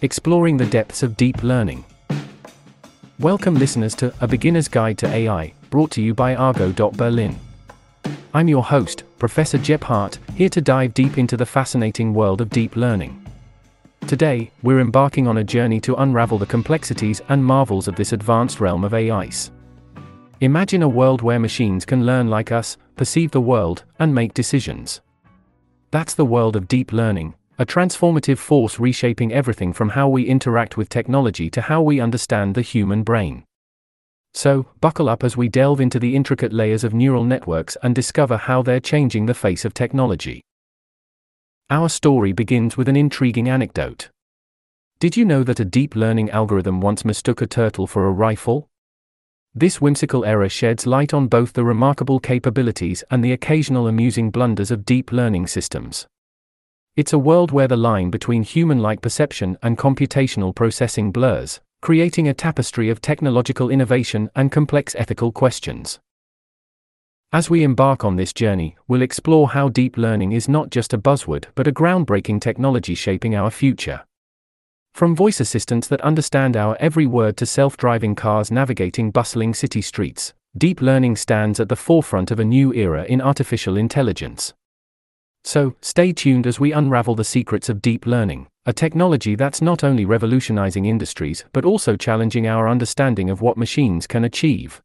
exploring the depths of deep learning. Welcome, listeners, to A Beginner's Guide to AI, brought to you by Argo.Berlin. I'm your host, Professor GePhardT, here to dive deep into the fascinating world of deep learning. Today, we're embarking on a journey to unravel the complexities and marvels of this advanced realm of AIs. Imagine a world where machines can learn like us, perceive the world, and make decisions. That's the world of deep learning, a transformative force reshaping everything from how we interact with technology to how we understand the human brain. So, buckle up as we delve into the intricate layers of neural networks and discover how they're changing the face of technology. Our story begins with an intriguing anecdote. Did you know that a deep learning algorithm once mistook a turtle for a rifle? This whimsical error sheds light on both the remarkable capabilities and the occasional amusing blunders of deep learning systems. It's a world where the line between human like perception and computational processing blurs, creating a tapestry of technological innovation and complex ethical questions. As we embark on this journey, we'll explore how deep learning is not just a buzzword but a groundbreaking technology shaping our future. From voice assistants that understand our every word to self driving cars navigating bustling city streets, deep learning stands at the forefront of a new era in artificial intelligence. So, stay tuned as we unravel the secrets of deep learning, a technology that's not only revolutionizing industries but also challenging our understanding of what machines can achieve.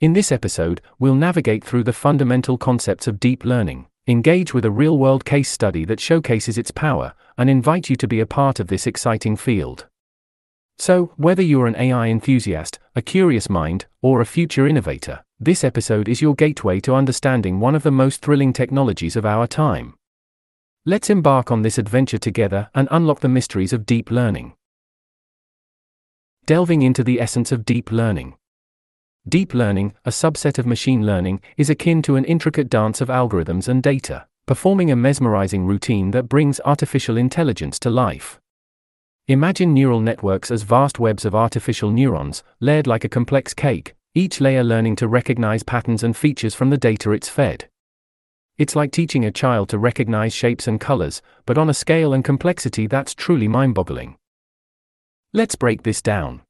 In this episode, we'll navigate through the fundamental concepts of deep learning, engage with a real world case study that showcases its power, and invite you to be a part of this exciting field. So, whether you're an AI enthusiast, a curious mind, or a future innovator, this episode is your gateway to understanding one of the most thrilling technologies of our time. Let's embark on this adventure together and unlock the mysteries of deep learning. Delving into the essence of deep learning. Deep learning, a subset of machine learning, is akin to an intricate dance of algorithms and data, performing a mesmerizing routine that brings artificial intelligence to life. Imagine neural networks as vast webs of artificial neurons, layered like a complex cake, each layer learning to recognize patterns and features from the data it's fed. It's like teaching a child to recognize shapes and colors, but on a scale and complexity that's truly mind boggling. Let's break this down.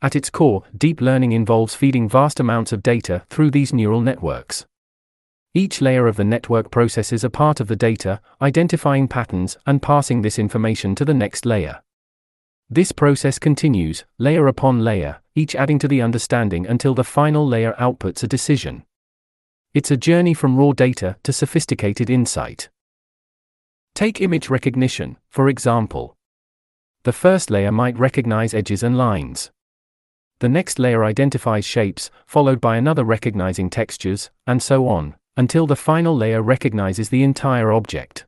At its core, deep learning involves feeding vast amounts of data through these neural networks. Each layer of the network processes a part of the data, identifying patterns and passing this information to the next layer. This process continues, layer upon layer, each adding to the understanding until the final layer outputs a decision. It's a journey from raw data to sophisticated insight. Take image recognition, for example. The first layer might recognize edges and lines. The next layer identifies shapes, followed by another recognizing textures, and so on, until the final layer recognizes the entire object.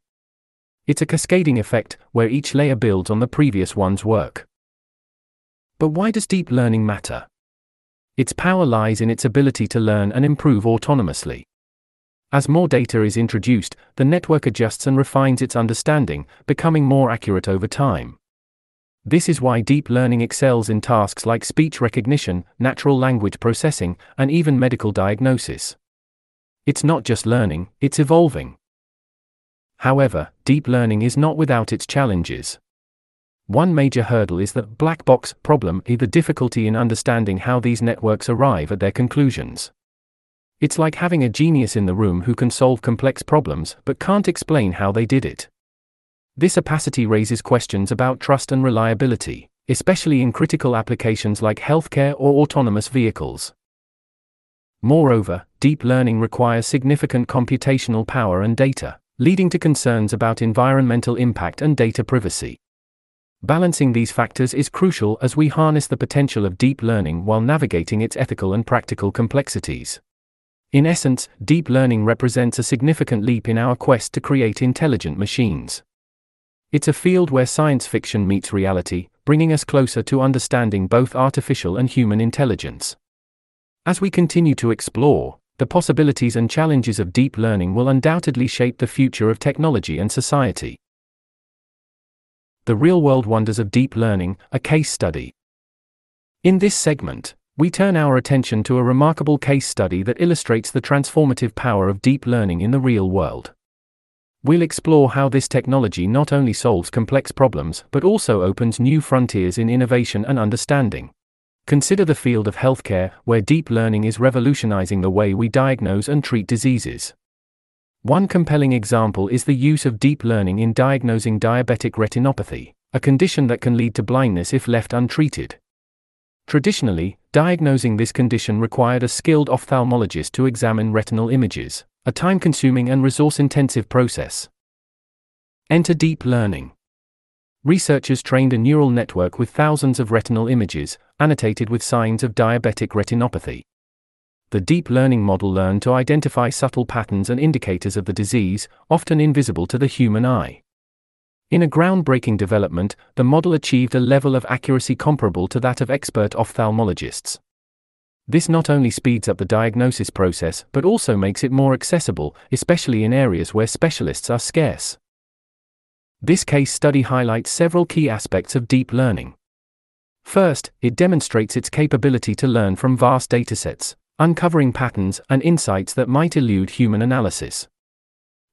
It's a cascading effect, where each layer builds on the previous one's work. But why does deep learning matter? Its power lies in its ability to learn and improve autonomously. As more data is introduced, the network adjusts and refines its understanding, becoming more accurate over time. This is why deep learning excels in tasks like speech recognition, natural language processing, and even medical diagnosis. It's not just learning, it's evolving. However, deep learning is not without its challenges. One major hurdle is the black box problem, the difficulty in understanding how these networks arrive at their conclusions. It's like having a genius in the room who can solve complex problems but can't explain how they did it. This opacity raises questions about trust and reliability, especially in critical applications like healthcare or autonomous vehicles. Moreover, deep learning requires significant computational power and data, leading to concerns about environmental impact and data privacy. Balancing these factors is crucial as we harness the potential of deep learning while navigating its ethical and practical complexities. In essence, deep learning represents a significant leap in our quest to create intelligent machines. It's a field where science fiction meets reality, bringing us closer to understanding both artificial and human intelligence. As we continue to explore, the possibilities and challenges of deep learning will undoubtedly shape the future of technology and society. The real world wonders of deep learning, a case study. In this segment, we turn our attention to a remarkable case study that illustrates the transformative power of deep learning in the real world. We'll explore how this technology not only solves complex problems but also opens new frontiers in innovation and understanding. Consider the field of healthcare, where deep learning is revolutionizing the way we diagnose and treat diseases. One compelling example is the use of deep learning in diagnosing diabetic retinopathy, a condition that can lead to blindness if left untreated. Traditionally, diagnosing this condition required a skilled ophthalmologist to examine retinal images, a time consuming and resource intensive process. Enter deep learning. Researchers trained a neural network with thousands of retinal images, annotated with signs of diabetic retinopathy. The deep learning model learned to identify subtle patterns and indicators of the disease, often invisible to the human eye. In a groundbreaking development, the model achieved a level of accuracy comparable to that of expert ophthalmologists. This not only speeds up the diagnosis process but also makes it more accessible, especially in areas where specialists are scarce. This case study highlights several key aspects of deep learning. First, it demonstrates its capability to learn from vast datasets, uncovering patterns and insights that might elude human analysis.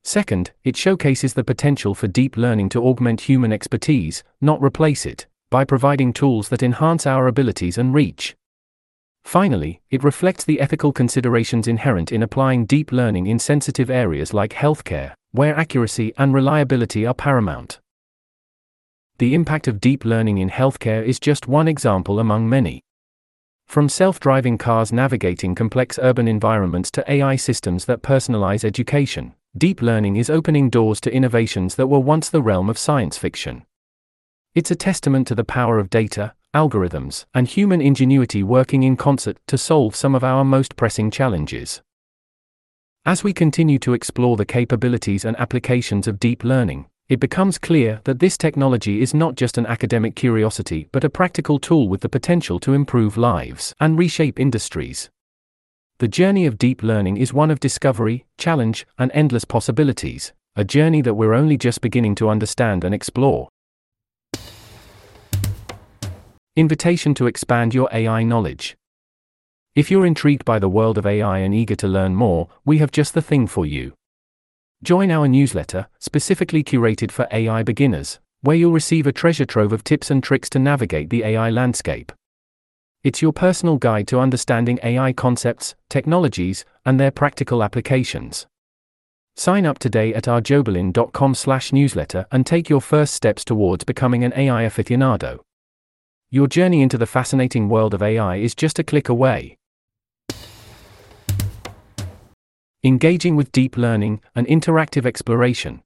Second, it showcases the potential for deep learning to augment human expertise, not replace it, by providing tools that enhance our abilities and reach. Finally, it reflects the ethical considerations inherent in applying deep learning in sensitive areas like healthcare, where accuracy and reliability are paramount. The impact of deep learning in healthcare is just one example among many. From self driving cars navigating complex urban environments to AI systems that personalize education, deep learning is opening doors to innovations that were once the realm of science fiction. It's a testament to the power of data, algorithms, and human ingenuity working in concert to solve some of our most pressing challenges. As we continue to explore the capabilities and applications of deep learning, it becomes clear that this technology is not just an academic curiosity but a practical tool with the potential to improve lives and reshape industries. The journey of deep learning is one of discovery, challenge, and endless possibilities, a journey that we're only just beginning to understand and explore. Invitation to expand your AI knowledge. If you're intrigued by the world of AI and eager to learn more, we have just the thing for you. Join our newsletter, specifically curated for AI beginners, where you'll receive a treasure trove of tips and tricks to navigate the AI landscape. It's your personal guide to understanding AI concepts, technologies, and their practical applications. Sign up today at argoberlin.com/newsletter and take your first steps towards becoming an AI aficionado. Your journey into the fascinating world of AI is just a click away. Engaging with deep learning, an interactive exploration.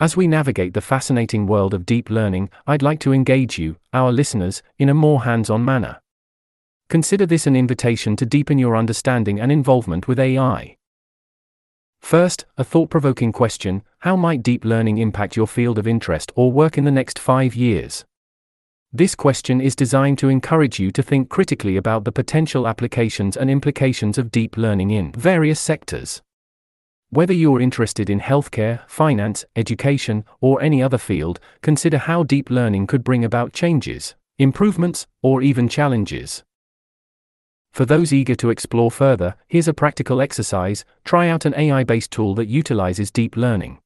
As we navigate the fascinating world of deep learning, I'd like to engage you, our listeners, in a more hands on manner. Consider this an invitation to deepen your understanding and involvement with AI. First, a thought provoking question How might deep learning impact your field of interest or work in the next five years? This question is designed to encourage you to think critically about the potential applications and implications of deep learning in various sectors. Whether you're interested in healthcare, finance, education, or any other field, consider how deep learning could bring about changes, improvements, or even challenges. For those eager to explore further, here's a practical exercise try out an AI based tool that utilizes deep learning.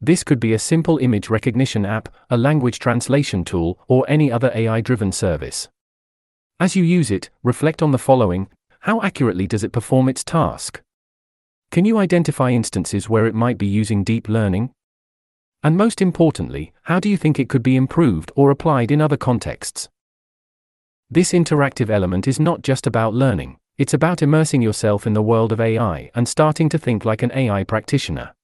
This could be a simple image recognition app, a language translation tool, or any other AI driven service. As you use it, reflect on the following How accurately does it perform its task? Can you identify instances where it might be using deep learning? And most importantly, how do you think it could be improved or applied in other contexts? This interactive element is not just about learning, it's about immersing yourself in the world of AI and starting to think like an AI practitioner.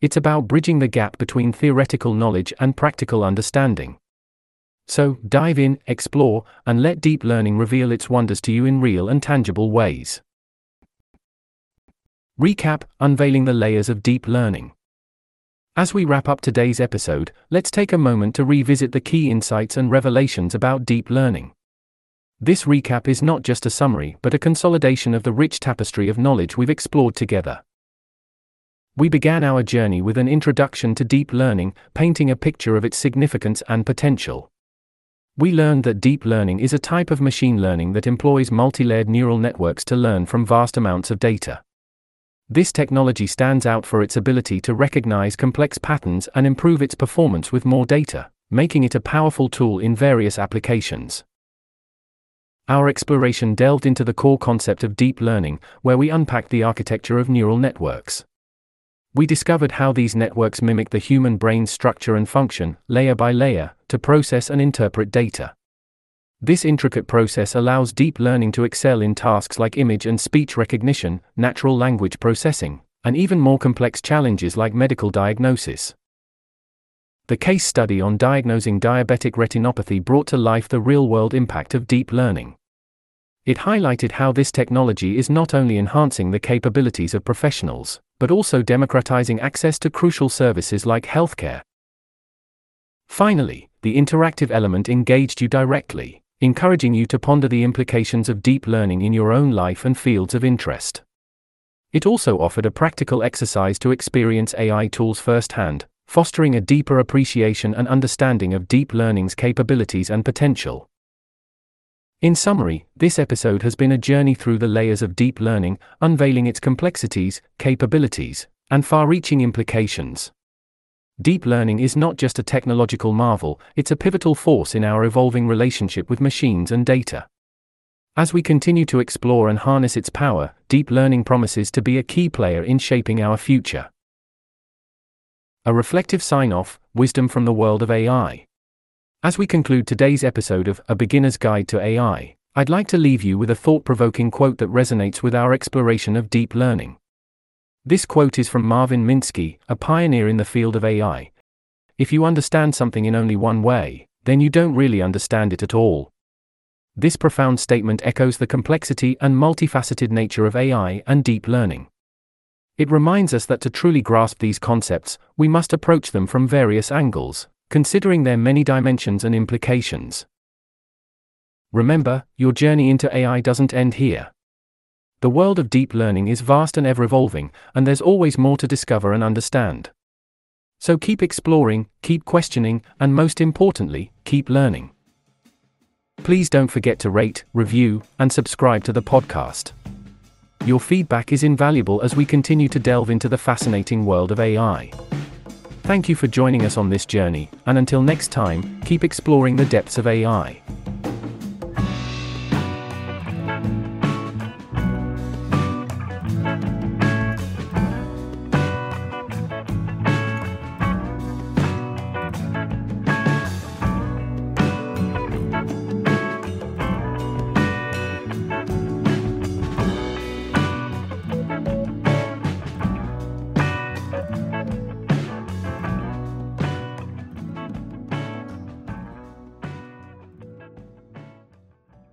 It's about bridging the gap between theoretical knowledge and practical understanding. So, dive in, explore, and let deep learning reveal its wonders to you in real and tangible ways. Recap Unveiling the layers of deep learning. As we wrap up today's episode, let's take a moment to revisit the key insights and revelations about deep learning. This recap is not just a summary, but a consolidation of the rich tapestry of knowledge we've explored together. We began our journey with an introduction to deep learning, painting a picture of its significance and potential. We learned that deep learning is a type of machine learning that employs multi layered neural networks to learn from vast amounts of data. This technology stands out for its ability to recognize complex patterns and improve its performance with more data, making it a powerful tool in various applications. Our exploration delved into the core concept of deep learning, where we unpacked the architecture of neural networks. We discovered how these networks mimic the human brain's structure and function, layer by layer, to process and interpret data. This intricate process allows deep learning to excel in tasks like image and speech recognition, natural language processing, and even more complex challenges like medical diagnosis. The case study on diagnosing diabetic retinopathy brought to life the real world impact of deep learning. It highlighted how this technology is not only enhancing the capabilities of professionals, but also democratizing access to crucial services like healthcare. Finally, the interactive element engaged you directly encouraging you to ponder the implications of deep learning in your own life and fields of interest. It also offered a practical exercise to experience AI tools firsthand, fostering a deeper appreciation and understanding of deep learning's capabilities and potential. In summary, this episode has been a journey through the layers of deep learning, unveiling its complexities, capabilities, and far reaching implications. Deep learning is not just a technological marvel, it's a pivotal force in our evolving relationship with machines and data. As we continue to explore and harness its power, deep learning promises to be a key player in shaping our future. A reflective sign off wisdom from the world of AI. As we conclude today's episode of A Beginner's Guide to AI, I'd like to leave you with a thought provoking quote that resonates with our exploration of deep learning. This quote is from Marvin Minsky, a pioneer in the field of AI. If you understand something in only one way, then you don't really understand it at all. This profound statement echoes the complexity and multifaceted nature of AI and deep learning. It reminds us that to truly grasp these concepts, we must approach them from various angles, considering their many dimensions and implications. Remember, your journey into AI doesn't end here. The world of deep learning is vast and ever evolving, and there's always more to discover and understand. So keep exploring, keep questioning, and most importantly, keep learning. Please don't forget to rate, review, and subscribe to the podcast. Your feedback is invaluable as we continue to delve into the fascinating world of AI. Thank you for joining us on this journey, and until next time, keep exploring the depths of AI.